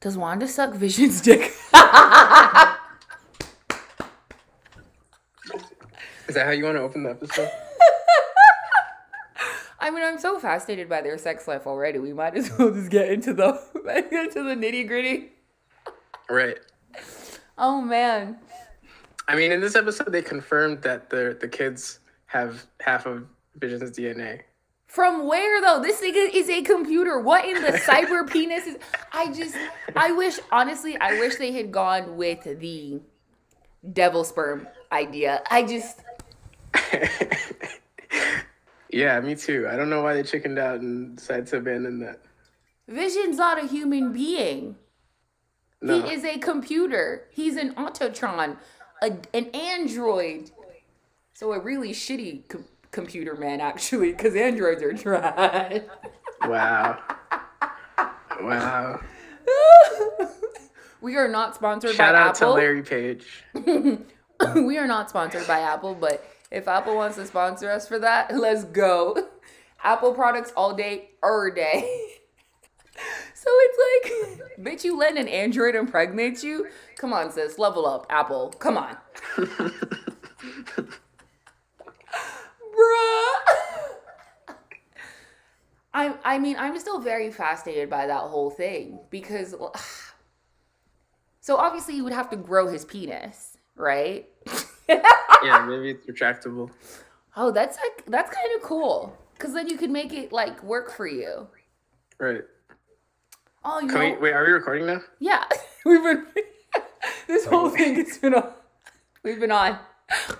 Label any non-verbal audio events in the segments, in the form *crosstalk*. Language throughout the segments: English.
Does Wanda suck Vision's *laughs* dick? Is that how you want to open the episode? *laughs* I mean, I'm so fascinated by their sex life already. We might as *laughs* well just get into the into the nitty gritty. right. Oh man. I mean, in this episode, they confirmed that the the kids have half of Vision's DNA. From where though? This thing is a computer. What in the cyber *laughs* penis is? I just, I wish, honestly, I wish they had gone with the devil sperm idea. I just, *laughs* yeah, me too. I don't know why they chickened out and decided to abandon that. Vision's not a human being. No. He is a computer. He's an autotron, a, an android. So a really shitty com- computer man, actually, because androids are trash. Wow. *laughs* wow. we are not sponsored Shout by out to Larry Page. *laughs* we are not sponsored by Apple, but if Apple wants to sponsor us for that, *laughs* let's go. Apple products all day, er day. So it's like, bitch, you let an Android impregnate you? Come on, sis, level up, Apple. Come on. Bruh. I, I mean, I'm still very fascinated by that whole thing because, *sighs* so obviously, he would have to grow his penis, right? *laughs* yeah, maybe it's retractable. Oh, that's like that's kind of cool because then you could make it like work for you. Right. Oh, you we, wait, are we recording now? yeah, *laughs* we've been *laughs* this whole oh. thing has been on. We've been on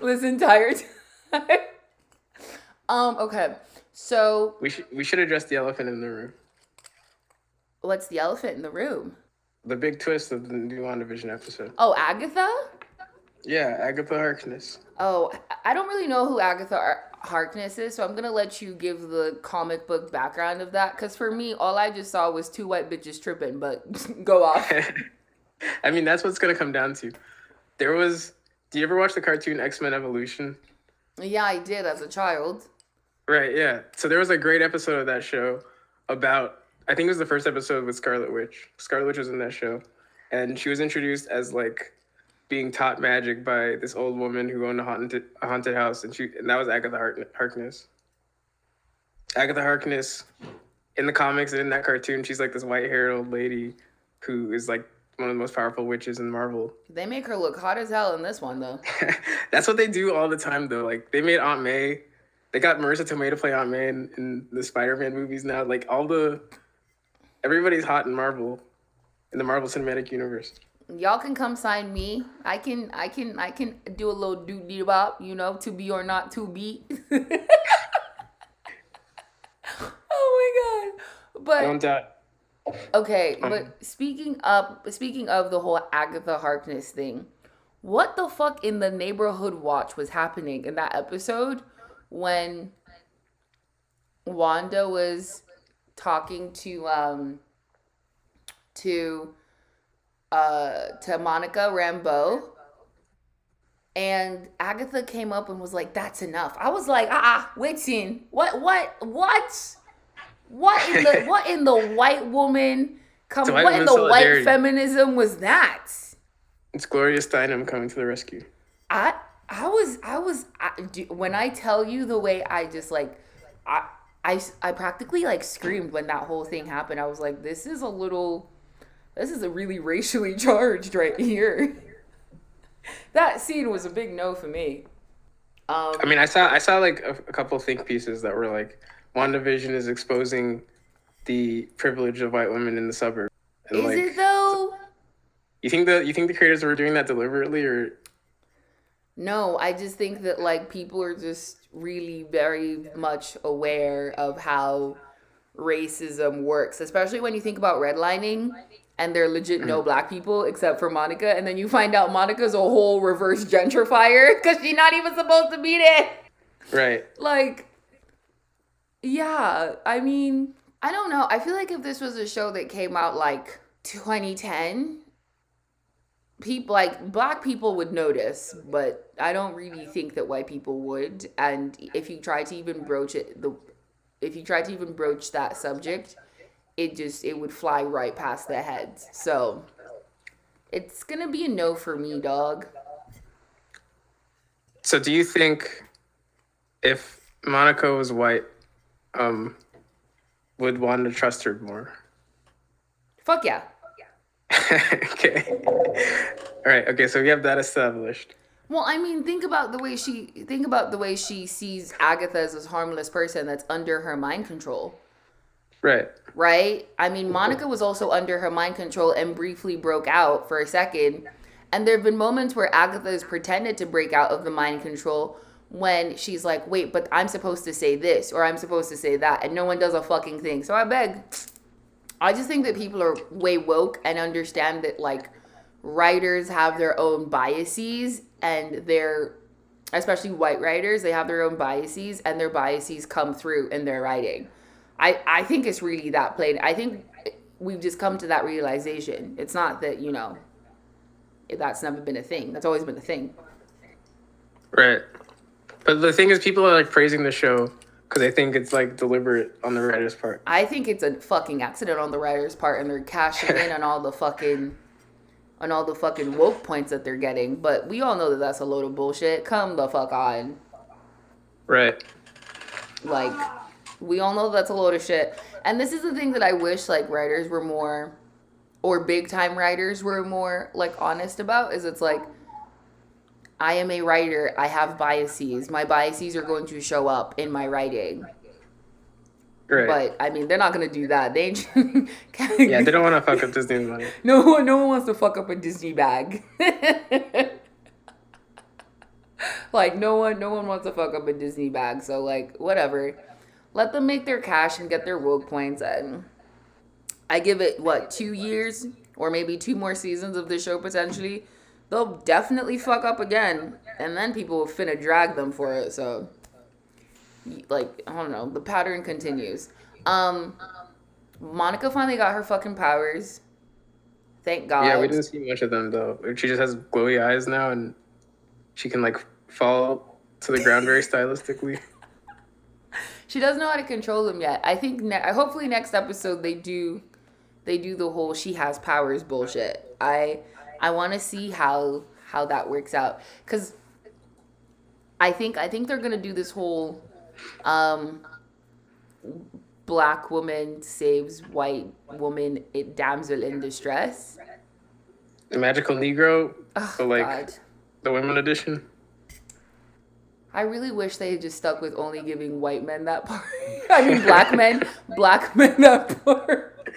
this entire time. Um. Okay. So We should we should address the elephant in the room. what's the elephant in the room? The big twist of the new WandaVision episode. Oh, Agatha. Yeah, Agatha Harkness. Oh, I- don't really know who Agatha Ar- Harkness is, so I'm gonna let you give the comic book background of that. Cause for me, all I just saw was two white bitches tripping. But *laughs* go off. *laughs* I mean, that's what's gonna come down to. There was. Do you ever watch the cartoon X Men Evolution? yeah, I did as a child. Right. Yeah. So there was a great episode of that show about. I think it was the first episode with Scarlet Witch. Scarlet Witch was in that show, and she was introduced as like being taught magic by this old woman who owned a haunted a haunted house, and she and that was Agatha Harkness. Agatha Harkness, in the comics and in that cartoon, she's like this white haired old lady who is like one of the most powerful witches in Marvel. They make her look hot as hell in this one, though. *laughs* That's what they do all the time, though. Like they made Aunt May. They got Marisa Tomei to play Aunt May in, in the Spider-Man movies now. Like all the everybody's hot in Marvel, in the Marvel Cinematic Universe. Y'all can come sign me. I can, I can, I can do a little do dee bop, you know, to be or not to be. *laughs* oh my god! But Don't doubt. Okay, Um, but speaking up, speaking of the whole Agatha Harkness thing, what the fuck in the neighborhood watch was happening in that episode when Wanda was talking to um to uh to Monica Rambeau and Agatha came up and was like, "That's enough." I was like, "Ah, uh waiting. What? What? What? What in the what in the white woman come? It's a white What in the woman's white feminism was that?" It's Gloria Steinem coming to the rescue. I I was I was I, when I tell you the way I just like I, I I practically like screamed when that whole thing happened. I was like, "This is a little." This is a really racially *laughs* charged right here. *laughs* that scene was a big no for me. Um, I mean, I saw I saw like a, a couple think pieces that were like, WandaVision is exposing the privilege of white women in the suburbs. And is like, it though? you think the you think the creators were doing that deliberately or No, I just think that like people are just really very much aware of how racism works, especially when you think about redlining and they're legit no black people except for Monica, and then you find out Monica's a whole reverse gentrifier because she's not even supposed to be there. right? Like, yeah, I mean, I don't know. I feel like if this was a show that came out like 2010, people like black people would notice, but I don't really think that white people would. And if you try to even broach it, the if you try to even broach that subject, it just it would fly right past their heads. So it's gonna be a no for me, dog. So do you think if Monica was white, um, would want to trust her more? Fuck yeah. *laughs* okay. All right. Okay. So we have that established. Well, I mean, think about the way she think about the way she sees Agatha as this harmless person that's under her mind control. Right. Right? I mean, Monica was also under her mind control and briefly broke out for a second. And there have been moments where Agatha has pretended to break out of the mind control when she's like, wait, but I'm supposed to say this or I'm supposed to say that, and no one does a fucking thing. So I beg. I just think that people are way woke and understand that, like, writers have their own biases and they're, especially white writers, they have their own biases and their biases come through in their writing. I, I think it's really that plain. I think we've just come to that realization. It's not that, you know, that's never been a thing. That's always been a thing. Right. But the thing is, people are like praising the show because they think it's like deliberate on the writer's part. I think it's a fucking accident on the writer's part, and they're cashing in on all the fucking, on all the fucking woke points that they're getting. But we all know that that's a load of bullshit. Come the fuck on. Right. Like, we all know that's a load of shit. And this is the thing that I wish like writers were more, or big time writers were more like honest about. Is it's like I am a writer. I have biases. My biases are going to show up in my writing. Right. But I mean, they're not gonna do that. They *laughs* yeah, they don't want to *laughs* fuck up Disney's money. No one, no one wants to fuck up a Disney bag. *laughs* like no one, no one wants to fuck up a Disney bag. So like, whatever. Let them make their cash and get their woke points, and I give it what two years or maybe two more seasons of the show potentially they'll definitely fuck up again, and then people will finna drag them for it. So, like, I don't know. The pattern continues. Um, Monica finally got her fucking powers. Thank God. Yeah, we didn't see much of them though. She just has glowy eyes now, and she can like fall to the ground very stylistically. *laughs* She doesn't know how to control them yet. I think. Ne- hopefully, next episode they do. They do the whole she has powers bullshit. I I want to see how how that works out because I think I think they're gonna do this whole um, black woman saves white woman damsel in distress. The magical Negro, oh, so like God. the women edition. I really wish they had just stuck with only giving white men that part. *laughs* I mean, black men, black men that part.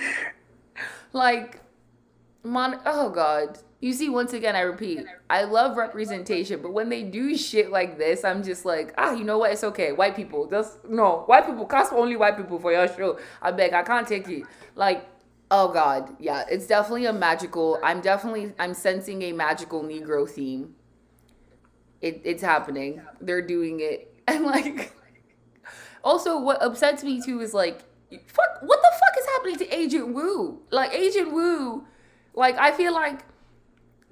*laughs* like, mon. Oh God, you see, once again, I repeat, I love representation, but when they do shit like this, I'm just like, ah, you know what? It's okay. White people, just no, white people, cast only white people for your show. I beg, I can't take it. Like, oh god, yeah, it's definitely a magical. I'm definitely, I'm sensing a magical Negro theme. It, it's happening. They're doing it, *laughs* and like, also, what upsets me too is like, fuck, what the fuck is happening to Agent Wu? Like, Agent Wu, like, I feel like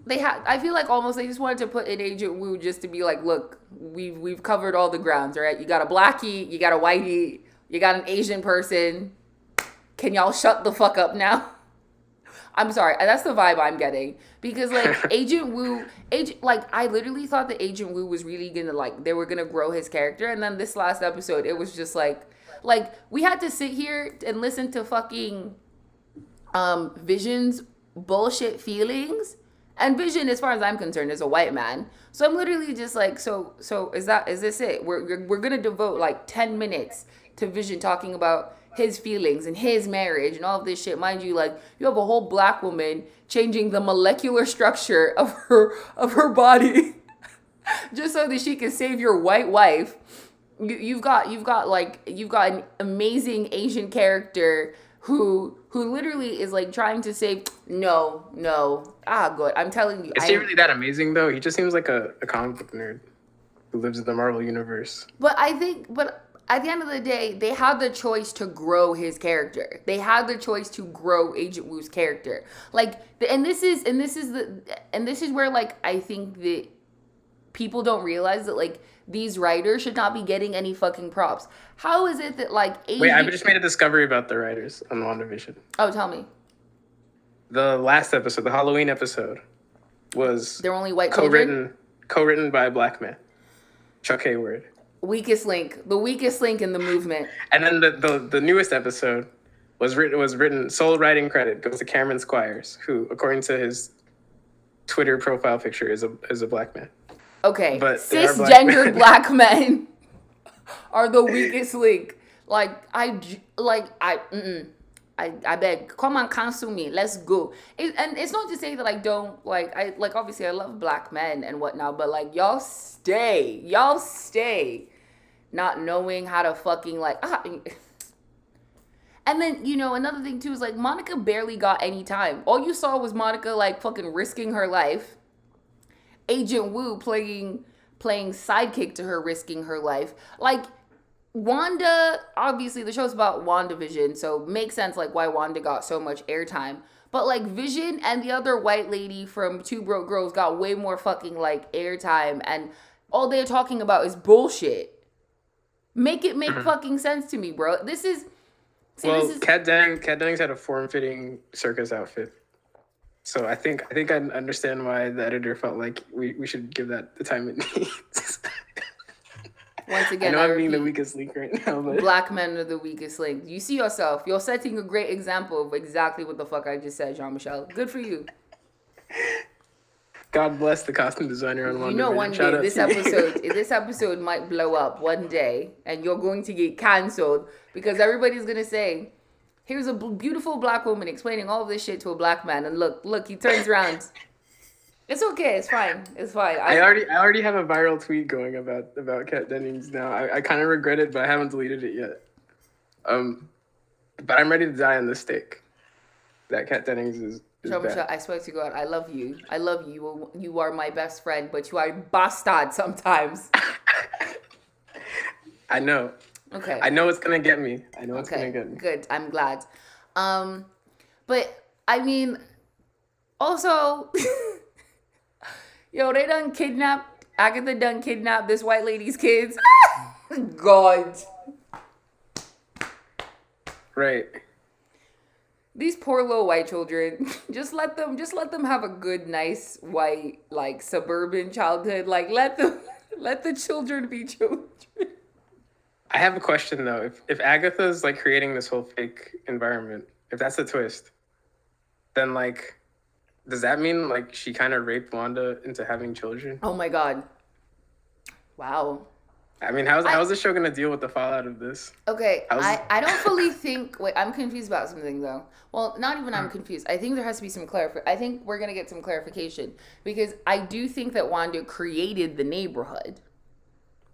they had I feel like almost they just wanted to put in Agent Wu just to be like, look, we've we've covered all the grounds, right? You got a blackie, you got a whitey, you got an Asian person. Can y'all shut the fuck up now? *laughs* I'm sorry, that's the vibe I'm getting because like *laughs* Agent Wu, Agent like I literally thought that Agent Wu was really gonna like they were gonna grow his character, and then this last episode it was just like like we had to sit here and listen to fucking um Vision's bullshit feelings and Vision, as far as I'm concerned, is a white man. So I'm literally just like, so so is that is this it? We're we're we're gonna devote like ten minutes to Vision talking about his feelings and his marriage and all of this shit. Mind you, like you have a whole black woman changing the molecular structure of her of her body *laughs* just so that she can save your white wife. You, you've got you've got like you've got an amazing Asian character who who literally is like trying to say no no ah good. I'm telling you is he really that amazing though? He just seems like a, a comic book nerd who lives in the marvel universe. But i think but at the end of the day they had the choice to grow his character. They had the choice to grow agent Wu's character. Like and this is and this is the and this is where like i think that people don't realize that like these writers should not be getting any fucking props. How is it that like Wait, I just made a discovery about the writers on WandaVision. Oh, tell me. The last episode, the Halloween episode, was They're only white co-written co-written by a black man, Chuck Hayward. Weakest link, the weakest link in the movement. And then the, the, the newest episode was written was written sole writing credit goes to Cameron Squires, who, according to his Twitter profile picture, is a is a black man. Okay, But black cisgendered men. black men *laughs* are the weakest link. Like I, like I, mm-mm. I, I beg, come and cancel me. Let's go. It, and it's not to say that I don't like. I like obviously I love black men and whatnot, but like y'all stay, y'all stay, not knowing how to fucking like. Ah, *laughs* and then you know another thing too is like Monica barely got any time. All you saw was Monica like fucking risking her life. Agent Wu playing playing sidekick to her, risking her life. Like Wanda, obviously the show's about WandaVision, so makes sense like why Wanda got so much airtime. But like Vision and the other white lady from Two Broke Girls got way more fucking like airtime, and all they're talking about is bullshit. Make it make mm-hmm. fucking sense to me, bro. This is see, well, this is Kat Dennings, Kat Dennings had a form-fitting circus outfit, so I think I think I understand why the editor felt like we, we should give that the time it *laughs* needs. once again, I know I I'm being the weakest link right now, but Black men are the weakest link. You see yourself. You're setting a great example of exactly what the fuck I just said, Jean Michel. Good for you. God bless the costume designer on one. You know, one day this episode, *laughs* this episode might blow up one day, and you're going to get canceled because everybody's gonna say, "Here's a b- beautiful black woman explaining all this shit to a black man," and look, look, he turns around. *laughs* It's okay. It's fine. It's fine. I already I already have a viral tweet going about about Kat Dennings now. I, I kind of regret it, but I haven't deleted it yet. Um, but I'm ready to die on the stake. That Kat Dennings is, is. I swear to God, I love you. I love you. You are, you are my best friend, but you are a bastard sometimes. *laughs* I know. Okay. I know it's gonna get me. I know it's gonna get me. good. I'm glad. Um, but I mean, also, *laughs* yo, they done kidnapped. Agatha done kidnapped this white lady's kids. *laughs* God, Right. these poor little white children. *laughs* Just let them. Just let them have a good, nice white, like suburban childhood. Like let them. Let the children be children. I have a question though. If if Agatha's like creating this whole fake environment, if that's the twist, then like, does that mean like she kind of raped Wanda into having children? Oh my God. Wow. I mean, how's I- how's the show gonna deal with the fallout of this? Okay, How's- I, I don't fully *laughs* think. Wait, I'm confused about something though. Well, not even I'm confused. I think there has to be some clarif. I think we're gonna get some clarification because I do think that Wanda created the neighborhood.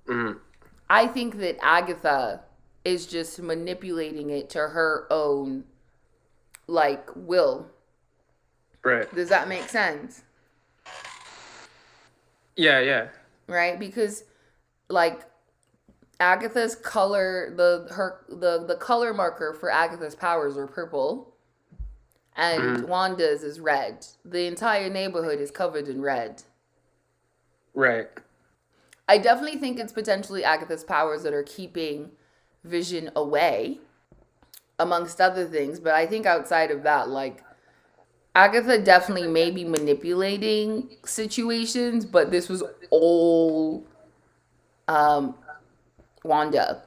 Mhm. I think that Agatha is just manipulating it to her own, like will. Right. Does that make sense? Yeah. Yeah. right because like agatha's color the her the the color marker for agatha's powers are purple and mm-hmm. wanda's is red the entire neighborhood is covered in red Right. I definitely think it's potentially agatha's powers that are keeping vision away amongst other things but i think outside of that like agatha definitely may be manipulating situations but this was all um wanda.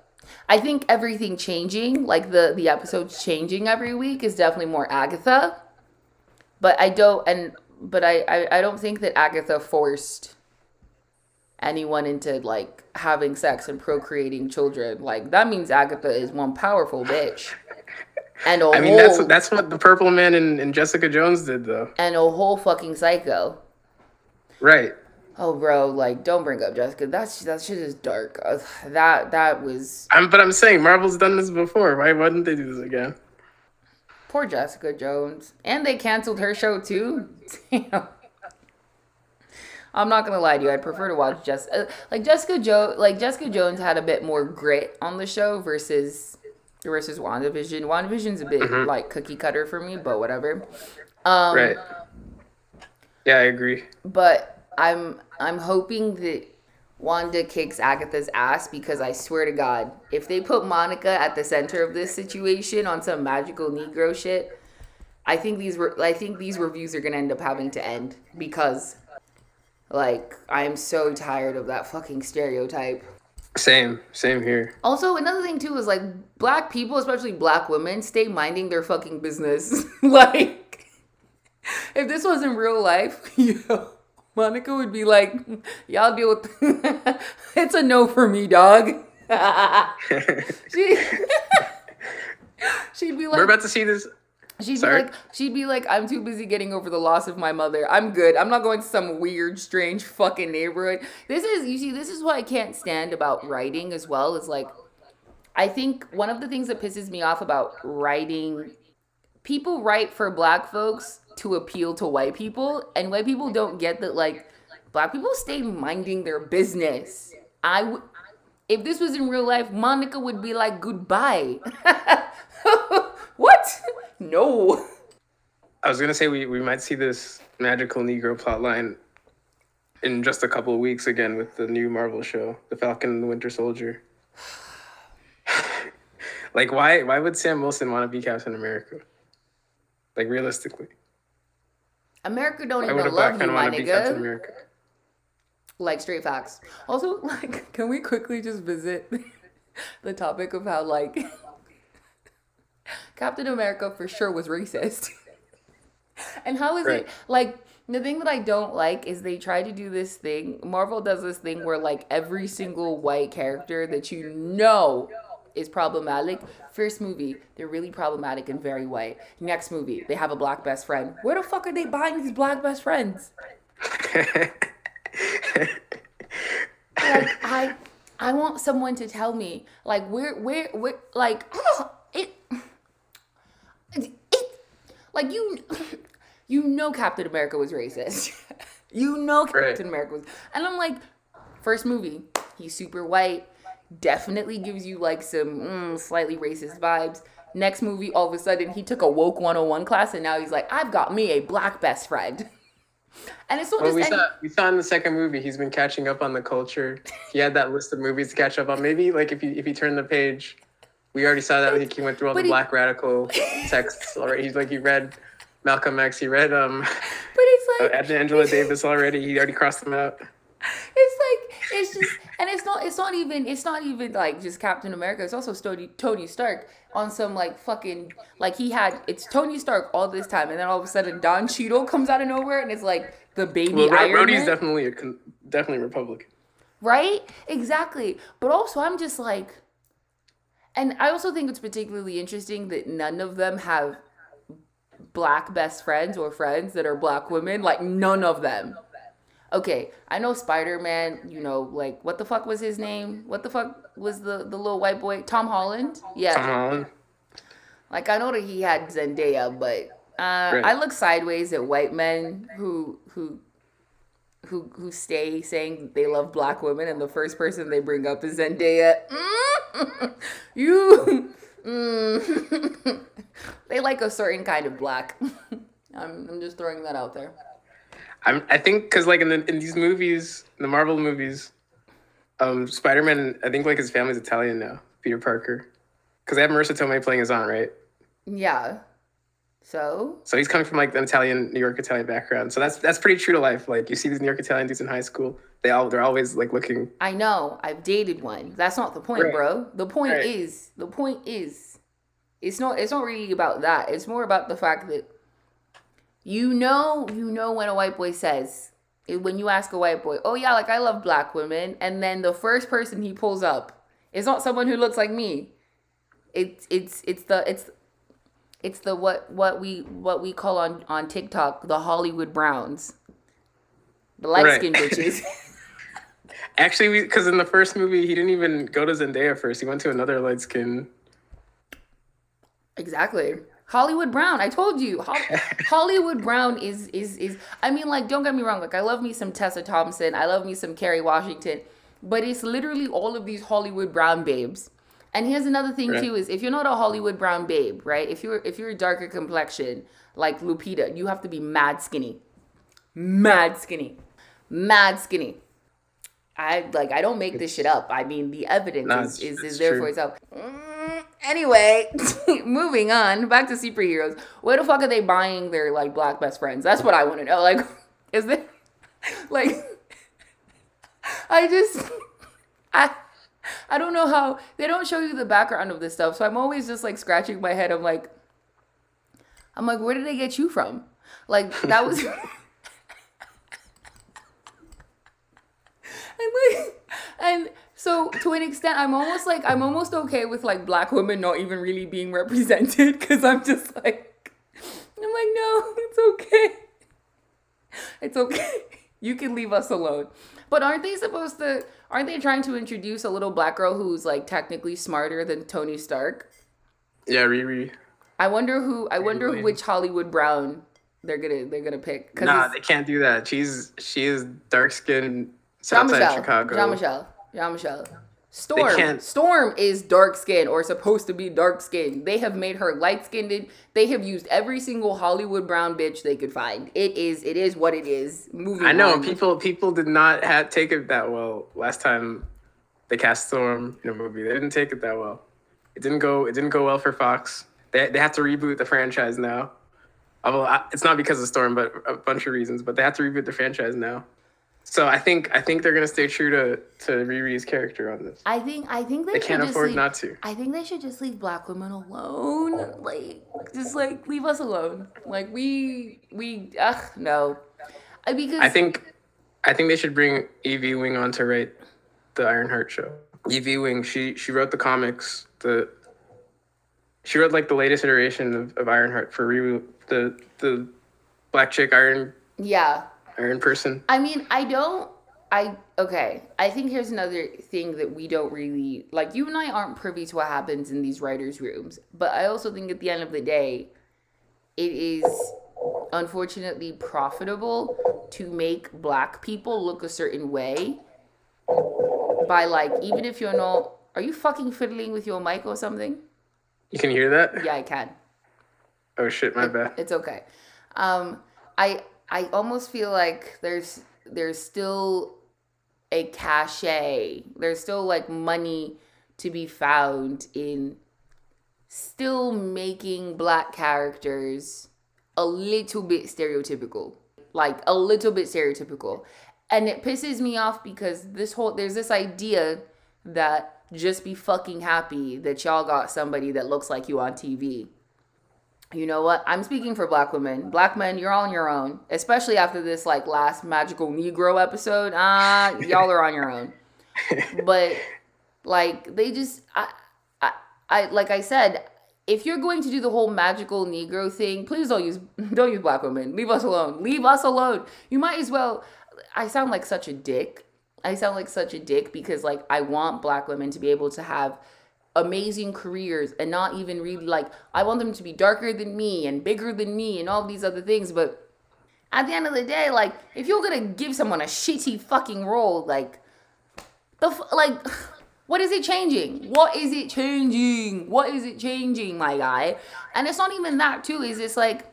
I think everything changing like the the episodes changing every week is definitely more agatha but i don't and but i i, I don't think that agatha forced anyone into like having sex and procreating children like that means agatha is one powerful bitch and a I mean, that's whole that's what the Purple Man and, and Jessica Jones did, though. and a whole fucking psycho Right. Oh, bro, like don't bring up Jessica. That's that shit is dark. Ugh, that that was I'm, but I'm saying Marvel's done this before. Why wouldn't they do this again? poor Jessica Jones, and they canceled her show too. *laughs* Damn. I'm not gonna lie to you. I'd prefer to watch Jess uh, like Jessica Jo. Like Jessica Jones had a bit more grit on the show versus versus WandaVision. WandaVision's a bit like cookie cutter for me, but whatever. Um, Right. Yeah, I agree. but I'm I'm hoping that Wanda kicks Agatha's ass because I swear to God, if they put Monica at the center of this situation on some magical Negro shit, I think these re- I think these reviews are gonna end up having to end because, like, I am so tired of that fucking stereotype. Same, same here. Also, another thing too is like black people, especially black women, stay minding their fucking business. *laughs* like, if this was in real life, *laughs* you know Monica would be like, "Y'all deal with." *laughs* it's a no for me, dog. she, she'd be like, "We're about to see this." She'd Sorry? be like, she'd be like, I'm too busy getting over the loss of my mother. I'm good. I'm not going to some weird, strange fucking neighborhood. This is, you see, this is what I can't stand about writing as well. Is like, I think one of the things that pisses me off about writing, people write for black folks to appeal to white people, and white people don't get that like black people stay minding their business. I would if this was in real life, Monica would be like goodbye. *laughs* what? No. I was gonna say we, we might see this magical Negro plotline in just a couple of weeks again with the new Marvel show, The Falcon and the Winter Soldier. *sighs* like why why would Sam Wilson want to be Captain America? Like realistically. America don't Why even love you, my nigga. Like straight facts. Also, *laughs* like, can we quickly just visit *laughs* the topic of how like *laughs* Captain America for sure was racist. *laughs* and how is right. it like the thing that I don't like is they try to do this thing. Marvel does this thing where like every single white character that you know is problematic. First movie, they're really problematic and very white. Next movie, they have a black best friend. Where the fuck are they buying these black best friends? *laughs* like I I want someone to tell me like where where where like *gasps* oh, it, it like you *laughs* you know Captain America was racist. *laughs* you know Captain right. America was and I'm like first movie, he's super white definitely gives you like some mm, slightly racist vibes. Next movie, all of a sudden, he took a woke 101 class and now he's like, I've got me a black best friend. *laughs* And it's not well, just we saw we saw in the second movie he's been catching up on the culture. He had that list of movies to catch up on. Maybe like if you if you turn the page, we already saw that he went through all the he, black radical *laughs* texts already. He's like he read Malcolm X, he read um But it's like uh, Angela *laughs* Davis already. He already crossed them out. It's like it's just and it's not it's not even it's not even like just Captain America. It's also Tony Tony Stark on some like fucking like he had it's Tony Stark all this time, and then all of a sudden Don Cheadle comes out of nowhere, and it's like the baby well, Iron Rhodey's definitely a definitely Republican. Right? Exactly. But also, I'm just like, and I also think it's particularly interesting that none of them have black best friends or friends that are black women. Like none of them okay, I know Spider Man. You know, like what the fuck was his name? What the fuck was the the little white boy? Tom Holland. Yeah. Tom. Like I know that he had Zendaya, but uh, right. I look sideways at white men who who who who stay saying they love black women, and the first person they bring up is Zendaya. you. Mm. they like a certain kind of black. I'm, I'm just throwing that out there. I'm, I think because like in the in these movies, the Marvel movies, um, Spider Man, I think like his family's Italian now. Peter Parker, because they have Marisa Tomei playing his aunt, right? Yeah. So. So he's coming from like an Italian, New York Italian background. So that's that's pretty true to life. Like you see these New York Italian dudes in high school, they all they're always like looking. I know. I've dated one. That's not the point, right. bro. The point right. is the point is, it's not it's not really about that. It's more about the fact that you know, you know when a white boy says, eh, when you ask a white boy, oh yeah, like I love black women, and then the first person he pulls up is not someone who looks like me. It's it's it's the it's it's the what what we what we call on on TikTok the Hollywood Browns, the light skinned right. *laughs* bitches. Actually, because in the first movie, he didn't even go to Zendaya first. He went to another light skin. Exactly. Hollywood Brown. I told you, *laughs* Hollywood Brown is is is. I mean, like, don't get me wrong. Like, I love me some Tessa Thompson. I love me some Kerry Washington. But it's literally all of these Hollywood Brown babes. And here's another thing right. too: is if you're not a Hollywood Brown babe, right? If you're if you're a darker complexion like Lupita, you have to be mad skinny, mad skinny. mad skinny. I like I don't make this shit up. I mean the evidence is, is, is there true. for itself. Mm, anyway, *laughs* moving on back to superheroes. Where the fuck are they buying their like black best friends? That's what I want to know. Like, *laughs* is there *laughs* like I just I I don't know how they don't show you the background of this stuff. So I'm always just like scratching my head. I'm like I'm like, where did they get you from? Like that was *laughs* and like and so to an extent i'm almost like i'm almost okay with like black women not even really being represented because i'm just like i'm like no it's okay it's okay you can leave us alone but aren't they supposed to aren't they trying to introduce a little black girl who's like technically smarter than tony stark Yeah, Riri. i wonder who i wonder which hollywood brown they're gonna they're gonna pick Nah, they can't do that. She's she is dark skinned Jean Southside Chicago. Jean Michelle. Jean Michel. Storm. Storm is dark skinned or supposed to be dark skinned. They have made her light skinned. They have used every single Hollywood brown bitch they could find. It is it is what it is. Moving I know on. people people did not have, take it that well last time they cast Storm in a movie. They didn't take it that well. It didn't go it didn't go well for Fox. They they have to reboot the franchise now. Although it's not because of Storm, but a bunch of reasons. But they have to reboot the franchise now. So I think I think they're gonna stay true to to Riri's character on this. I think I think they, They can't afford leave, not to. I think they should just leave black women alone. Oh. Like just like leave us alone. Like we we ugh no. I because I think I think they should bring Eve Ewing on to write the Ironheart show. Eve Ewing, she she wrote the comics. The she wrote like the latest iteration of, of Ironheart for re- the the black chick Iron yeah. Iron person. I mean, I don't. I okay. I think here's another thing that we don't really like. You and I aren't privy to what happens in these writers' rooms, but I also think at the end of the day, it is unfortunately profitable to make black people look a certain way by like even if you're not. Are you fucking fiddling with your mic or something? You can hear that? Yeah, I can. Oh shit, my bad. It's okay. Um, I I almost feel like there's there's still a cachet. There's still like money to be found in still making black characters a little bit stereotypical. Like a little bit stereotypical. And it pisses me off because this whole there's this idea that just be fucking happy that y'all got somebody that looks like you on TV you know what? I'm speaking for black women. Black men, you're on your own. Especially after this like last magical Negro episode. Ah, y'all are on your own. *laughs* But like they just I, I I like I said, if you're going to do the whole magical Negro thing, please don't use *laughs* don't use black women. Leave us alone. Leave us alone. You might as well I sound like such a dick. I sound like such a dick because like I want black women to be able to have amazing careers and not even really like I want them to be darker than me and bigger than me and all these other things but at the end of the day like if you're to give someone a shitty fucking role like the f- like *sighs* what is it changing? What is it changing? What is it changing my guy? And it's not even that too is it's like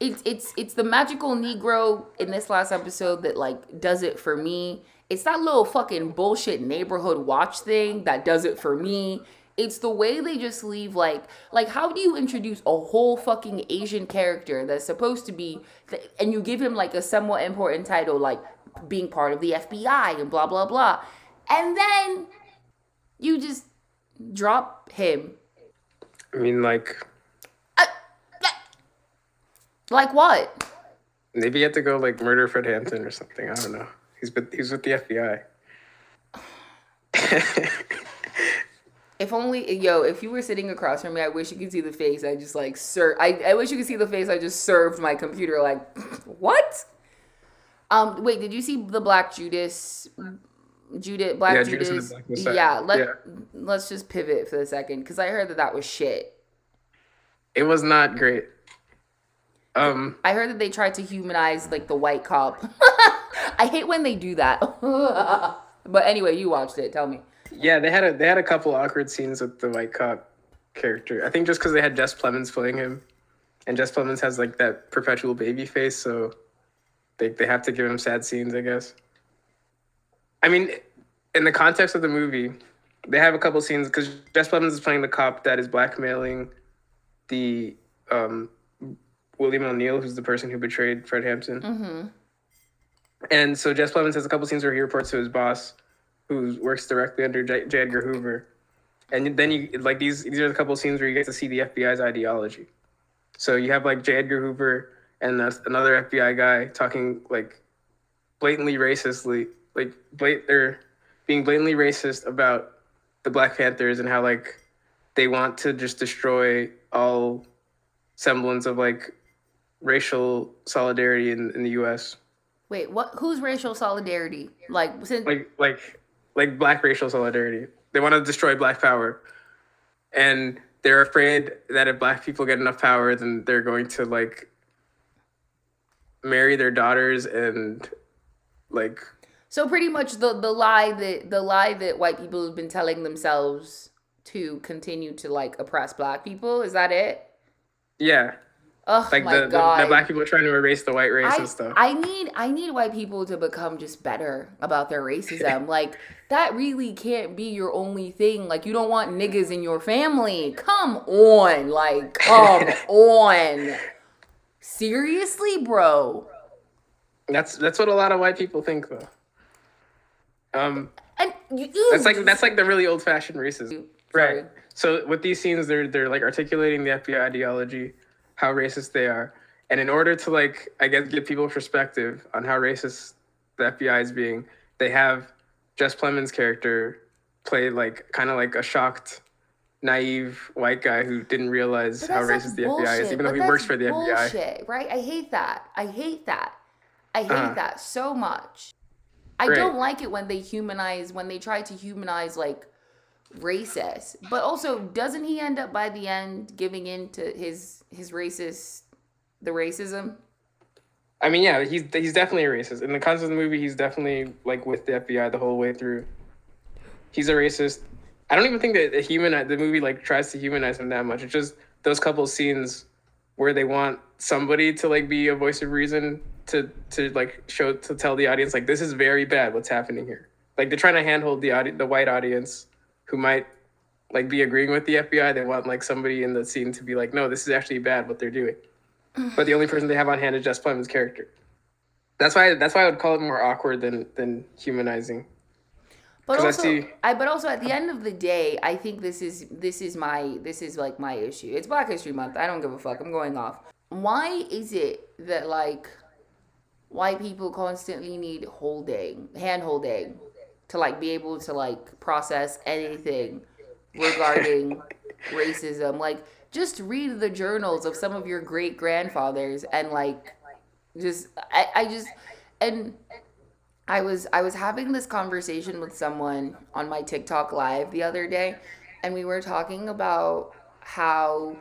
it's it's it's the magical negro in this last episode that like does it for me it's that little fucking bullshit neighborhood watch thing that does it for me it's the way they just leave like like how do you introduce a whole fucking asian character that's supposed to be and you give him like a somewhat important title like being part of the fbi and blah blah blah and then you just drop him I mean uh, like like what maybe you have to go like murder Fred Hampton or something. I don't know. He's with he's with the FBI. If only, yo, if you were sitting across from me, I wish you could see the face. I just like, sir, I, I wish you could see the face. I just served my computer. Like, *laughs* what? Um, wait, did you see the Black Judas? Judith, Black Yeah, Judas. Judas Black yeah, let Yeah. let's just pivot for a second because I heard that that was shit. it was not great. Um I heard that they tried to humanize like the white cop. *laughs* I hate when they do that. *laughs* but anyway, you watched it. Tell me. Yeah, they had a they had a couple awkward scenes with the white cop character. I think just because they had Jess Plemons playing him, and Jess Plemons has like that perpetual baby face, so they they have to give him sad scenes, I guess. I mean, in the context of the movie, they have a couple scenes because Jess Plemons is playing the cop that is blackmailing the um, William O'Neill, who's the person who betrayed Fred Hampton. Mm-hmm. And so Jess Plemons has a couple scenes where he reports to his boss, who works directly under J. J. Edgar Hoover. And then you like these these are the couple scenes where you get to see the FBI's ideology. So you have like J. Edgar Hoover and another FBI guy talking like blatantly racistly, like blat or being blatantly racist about the Black Panthers and how like they want to just destroy all semblance of like racial solidarity in, in the U.S. Wait, what? Who's racial solidarity? Like, since like like like black racial solidarity. They want to destroy black power, and they're afraid that if black people get enough power, then they're going to like marry their daughters and like. So pretty much the the lie that the lie that white people have been telling themselves to continue to like oppress black people is that it? Yeah. Oh like my the, god! The, the, black people trying to erase the white race I, and stuff. I need I need white people to become just better about their racism. *laughs* like that really can't be your only thing. Like you don't want niggas in your family. Come on, like come *laughs* on. Seriously, bro. That's that's what a lot of white people think though. Um, and you, that's like that's like the really old fashioned racism, Sorry. right? So with these scenes, they're they're like articulating the FBI ideology how racist they are. And in order to like, I guess, give people perspective on how racist the FBI is being, they have Jess Plemons' character play like kind of like a shocked, naive white guy who didn't realize how racist the bullshit. FBI is, even though but he works for the bullshit, FBI. Right? I hate that. I hate that. I hate Uh-huh. that so much. I Great. don't like it when they humanize when they try to humanize like racist. But also, doesn't he end up by the end giving in to his his racist the racism? I mean, yeah, he's he's definitely a racist. In the context of the movie, he's definitely like with the FBI the whole way through. He's a racist. I don't even think that the human the movie like tries to humanize him that much. It's just those couple scenes where they want somebody to like be a voice of reason to to like show to tell the audience like this is very bad what's happening here. Like they're trying to handhold the audi- the white audience who might like be agreeing with the FBI. They want like somebody in the scene to be like, no, this is actually bad what they're doing. *sighs* But the only person they have on hand is Jess Plemons' character. That's why that's why I would call it more awkward than than humanizing. But 'Cause I also, see- I but also at the end of the day, I think this is this is my this is like my issue. It's Black History Month. I don't give a fuck. I'm going off. Why is it that like white people constantly need holding, hand holding, to like be able to like process anything regarding *laughs* racism? Like just read the journals of some of your great grandfathers and like just I, I just and I was I was having this conversation with someone on my TikTok live the other day and we were talking about how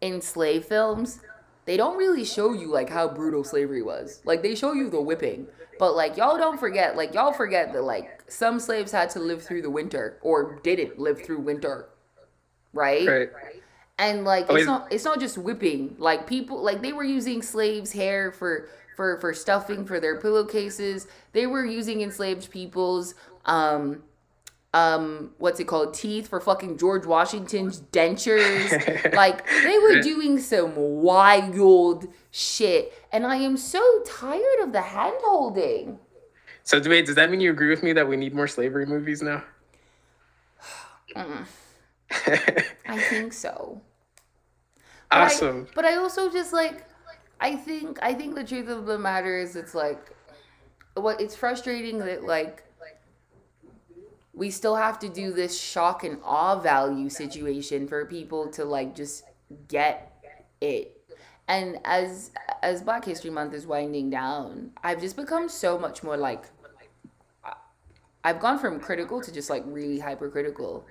in slave films they don't really show you like how brutal slavery was. Like they show you the whipping. But like y'all don't forget like y'all forget that like some slaves had to live through the winter or didn't live through winter. Right? Right. and like Oh, it's is- not it's not just whipping like people like they were using slaves hair for for for stuffing for their pillowcases they were using enslaved people's um um what's it called? Teeth for fucking george washington's dentures. *laughs* Like they were doing some wild shit and i am so tired of the hand holding. So wait, does that mean you agree with me that we need more slavery movies now? *sighs* i *laughs* think so. But I- awesome. but I also just like I think I think the truth of the matter is it's like what it's frustrating that like we still have to do this shock and awe value situation for people to like just get it. And as as Black History Month is winding down, I've just become so much more like I've gone from critical to just like really hypercritical.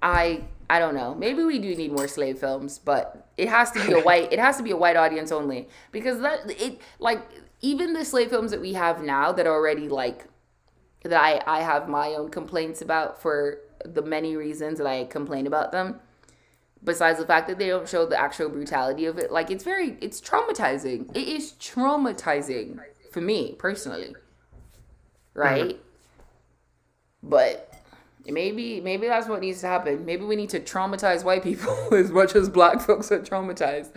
I I don't know. Maybe we do need more slave films, but it has to be a *laughs* white it has to be a white audience only because that it like even the slave films that we have now that are already like that I I have my own complaints about for the many reasons that I complain about them. Besides the fact that they don't show the actual brutality of it, like it's very it's traumatizing. It is traumatizing for me personally. Right? Mm-hmm. But maybe maybe that's what needs to happen. Maybe we need to traumatize white people *laughs* as much as black folks are traumatized.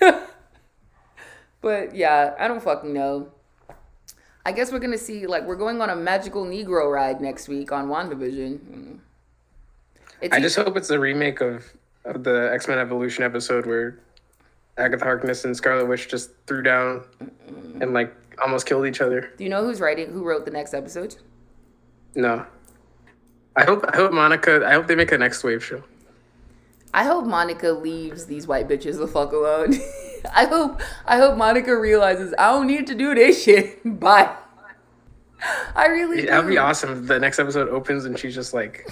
*laughs* but yeah, I don't fucking know. I guess we're gonna see like we're going on a magical Negro ride next week on WandaVision. Mm. It's I just hope it's a remake of, of the X Men Evolution episode where Agatha Harkness and Scarlet Witch just threw down and like almost killed each other. Do you know who's writing? Who wrote the next episode? No. I hope I hope Monica. I hope they make a Nextwave show. I hope Monica leaves these white bitches the fuck alone. *laughs* I hope I hope Monica realizes I don't need to do this shit. *laughs* Bye. I really. That'd be awesome. The next episode opens and she's just like,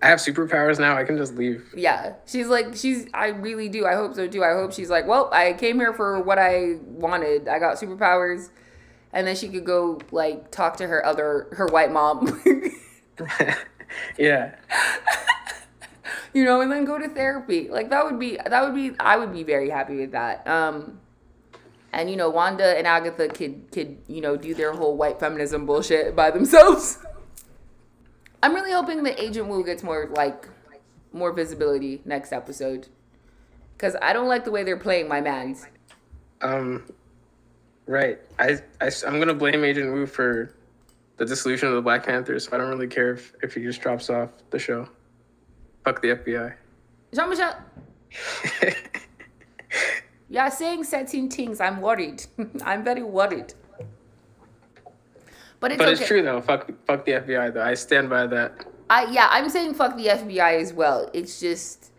"I have superpowers now. I can just leave." Yeah, she's like, she's. I really do. I hope so too. I hope she's like, "Well, I came here for what I wanted. I got superpowers." And then she could go like talk to her other her white mom. *laughs* *laughs* yeah. You know, and then go to therapy. Like that would be that would be I would be very happy with that. Um and you know, Wanda and Agatha could could, you know, do their whole white feminism bullshit by themselves. *laughs* I'm really hoping that Agent Woo gets more like more visibility next episode. Cause I don't like the way they're playing my mans. Um right. I, I I'm gonna blame Agent Woo for the dissolution of the Black Panthers. So I don't really care if, if he just drops off the show. Fuck the FBI. Jean Michel. *laughs* you are saying certain things. I'm worried. *laughs* I'm very worried. But it's, but okay. it's true though. Fuck, fuck the FBI though. I stand by that. I yeah, I'm saying fuck the FBI as well. It's just,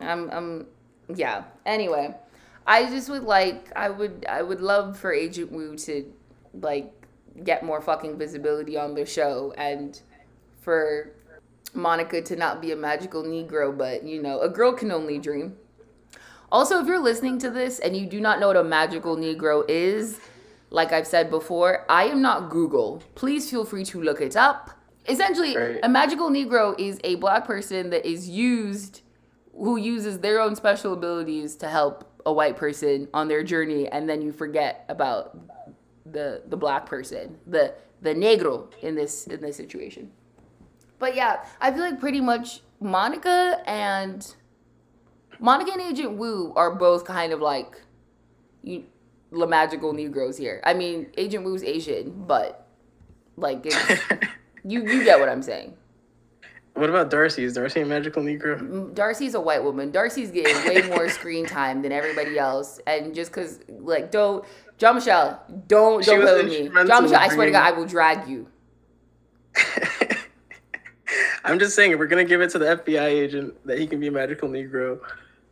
I'm I'm yeah. Anyway, I just would like I would I would love for Agent Woo to like get more fucking visibility on the show and for Monica to not be a magical Negro, but you know, a girl can only dream. Also, if you're listening to this and you do not know what a magical Negro is, like I've said before, I am not Google. Please feel free to look it up. Essentially, right. a magical Negro is a black person that is used, who uses their own special abilities to help a white person on their journey, and then you forget about the the black person, the the negro in this in this situation. But yeah, I feel like pretty much Monica and Monica and Agent Woo are both kind of like you, the magical Negroes here. I mean, Agent Woo's Asian, but like *laughs* you you get what I'm saying. What about Darcy? Is Darcy a magical Negro? Mm, Darcy's a white woman. Darcy's getting way *laughs* more screen time than everybody else, and just cause like don't Jean Michel, don't don't play with me. Jean Michel, I swear to God, I will drag you. *laughs* I'm just saying, if we're gonna give it to the FBI agent that he can be a magical Negro,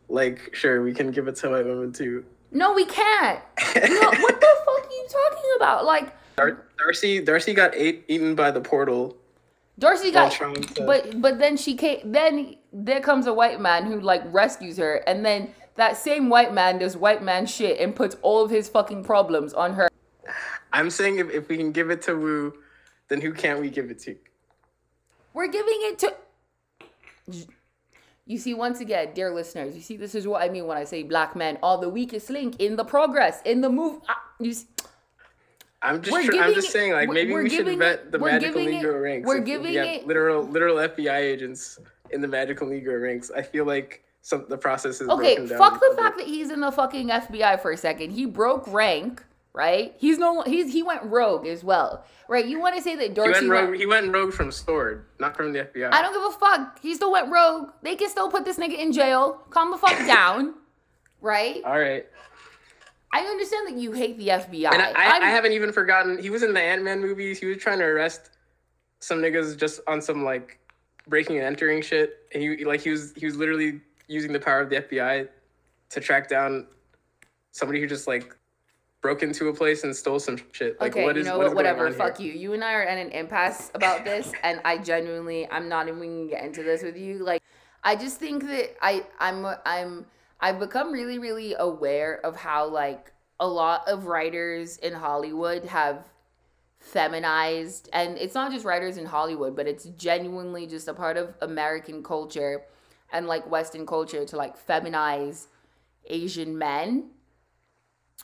like sure, we can give it to white women too. No, we can't. *laughs* no, what the fuck are you talking about? Like Dar- Darcy, Darcy got ate, eaten by the portal. Darcy got, to... but but then she came. Then there comes a white man who like rescues her, and then that same white man does white man shit and puts all of his fucking problems on her. I'm saying if, if we can give it to Woo, then who can't we give it to? We're giving it to. You see, once again, dear listeners, you see, this is what I mean when I say black men are the weakest link in the progress, in the move. Ah, you see, I'm just, tr- I'm just saying, like maybe we should vet the magical Negro it, ranks. We're giving we it literal, literal FBI agents in the magical Negro ranks. I feel like some the process is okay. Fuck the fact that he's in the fucking FBI for a second. He broke rank right? He's no he's he went rogue as well, right? You want to say that Darcy he went rogue? Went, he went rogue from Sword, not from the FBI. I don't give a fuck. He still went rogue. They can still put this nigga in jail. Calm the fuck *coughs* down, right? All right. I understand that you hate the FBI. And I, I, I haven't even forgotten. He was in the Ant Man movies. He was trying to arrest some niggas just on some like breaking and entering shit. And he like he was he was literally using the power of the FBI to track down somebody who just like broke into a place and stole some shit. Like, okay, what is, you know what? Whatever. Fuck here? you. You and I are at an impasse about this, *laughs* and I genuinely, I'm not even gonna get into this with you. Like, I just think that I, I'm, I'm, I've become really, really aware of how like a lot of writers in Hollywood have feminized, and it's not just writers in Hollywood, but it's genuinely just a part of American culture and like Western culture to like feminize Asian men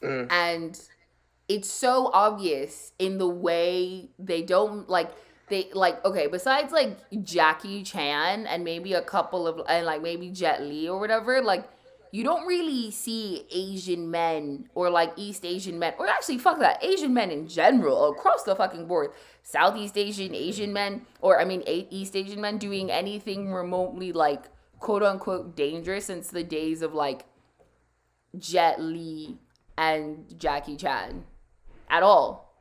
Mm. And it's so obvious in the way they don't like they like okay besides like Jackie Chan and maybe a couple of and like maybe Jet Li or whatever like you don't really see Asian men or like East Asian men or actually fuck that Asian men in general across the fucking board Southeast Asian Asian men or I mean East Asian men doing anything remotely like quote unquote dangerous since the days of like Jet Li and Jackie Chan at all.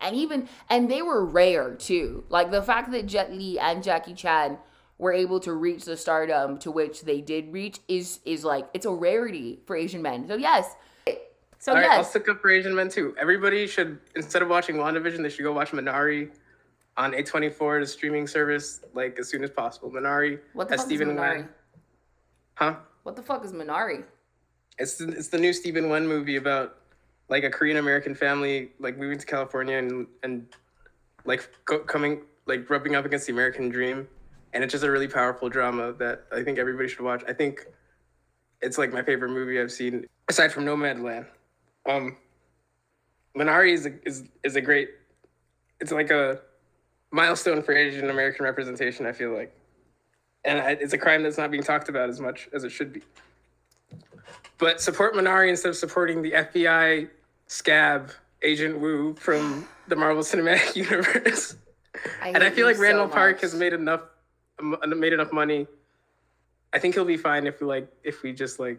And even and they were rare too. Like the fact that Jet Li and Jackie Chan were able to reach the stardom to which they did reach is is like it's a rarity for Asian men. So yes. So All yes. Right, I'll stick up for Asian men too. Everybody should instead of watching WandaVision, they should go watch Minari on A24, the streaming service, like as soon as possible. Minari. What the fuck Stephen is Minari? Huh? What the fuck is Minari? It's the, it's the new Steven Yeun movie about like a Korean American family like moving to California and and like co- coming like rubbing up against the American dream, and it's just a really powerful drama that I think everybody should watch. I think it's like my favorite movie I've seen aside from Nomadland. Um, Minari is a, is is a great. It's like a milestone for Asian American representation. I feel like, and it's a crime that's not being talked about as much as it should be. But support Minari instead of supporting the FBI scab Agent Woo from the Marvel Cinematic *laughs* Universe. I and I feel like Randall so Park has made enough made enough money. I think he'll be fine if we like if we just like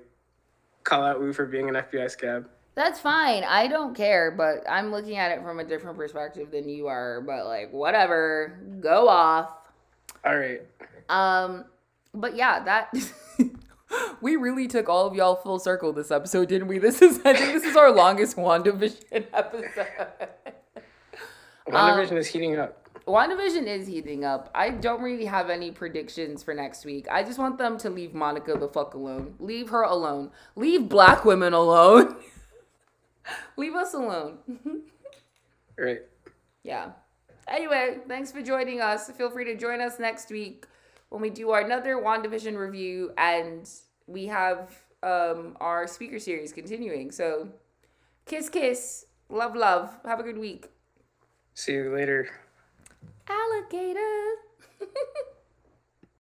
call out Woo for being an FBI scab. That's fine. I don't care, but I'm looking at it from a different perspective than you are. But like, whatever. Go off. All right. Um, but yeah, that *laughs* *laughs* we really took all of y'all full circle this episode, didn't we? This is I think this is our longest WandaVision *laughs* episode. WandaVision um, is heating up. WandaVision is heating up. I don't really have any predictions for next week. I just want them to leave Monica the fuck alone. Leave her alone. Leave black women alone. *laughs* leave us alone. right. Yeah. Anyway, thanks for joining us. Feel free to join us next week when we do our another WandaVision review and we have um, our speaker series continuing. So, kiss, kiss, love, love. Have a good week. See you later. Alligator. *laughs*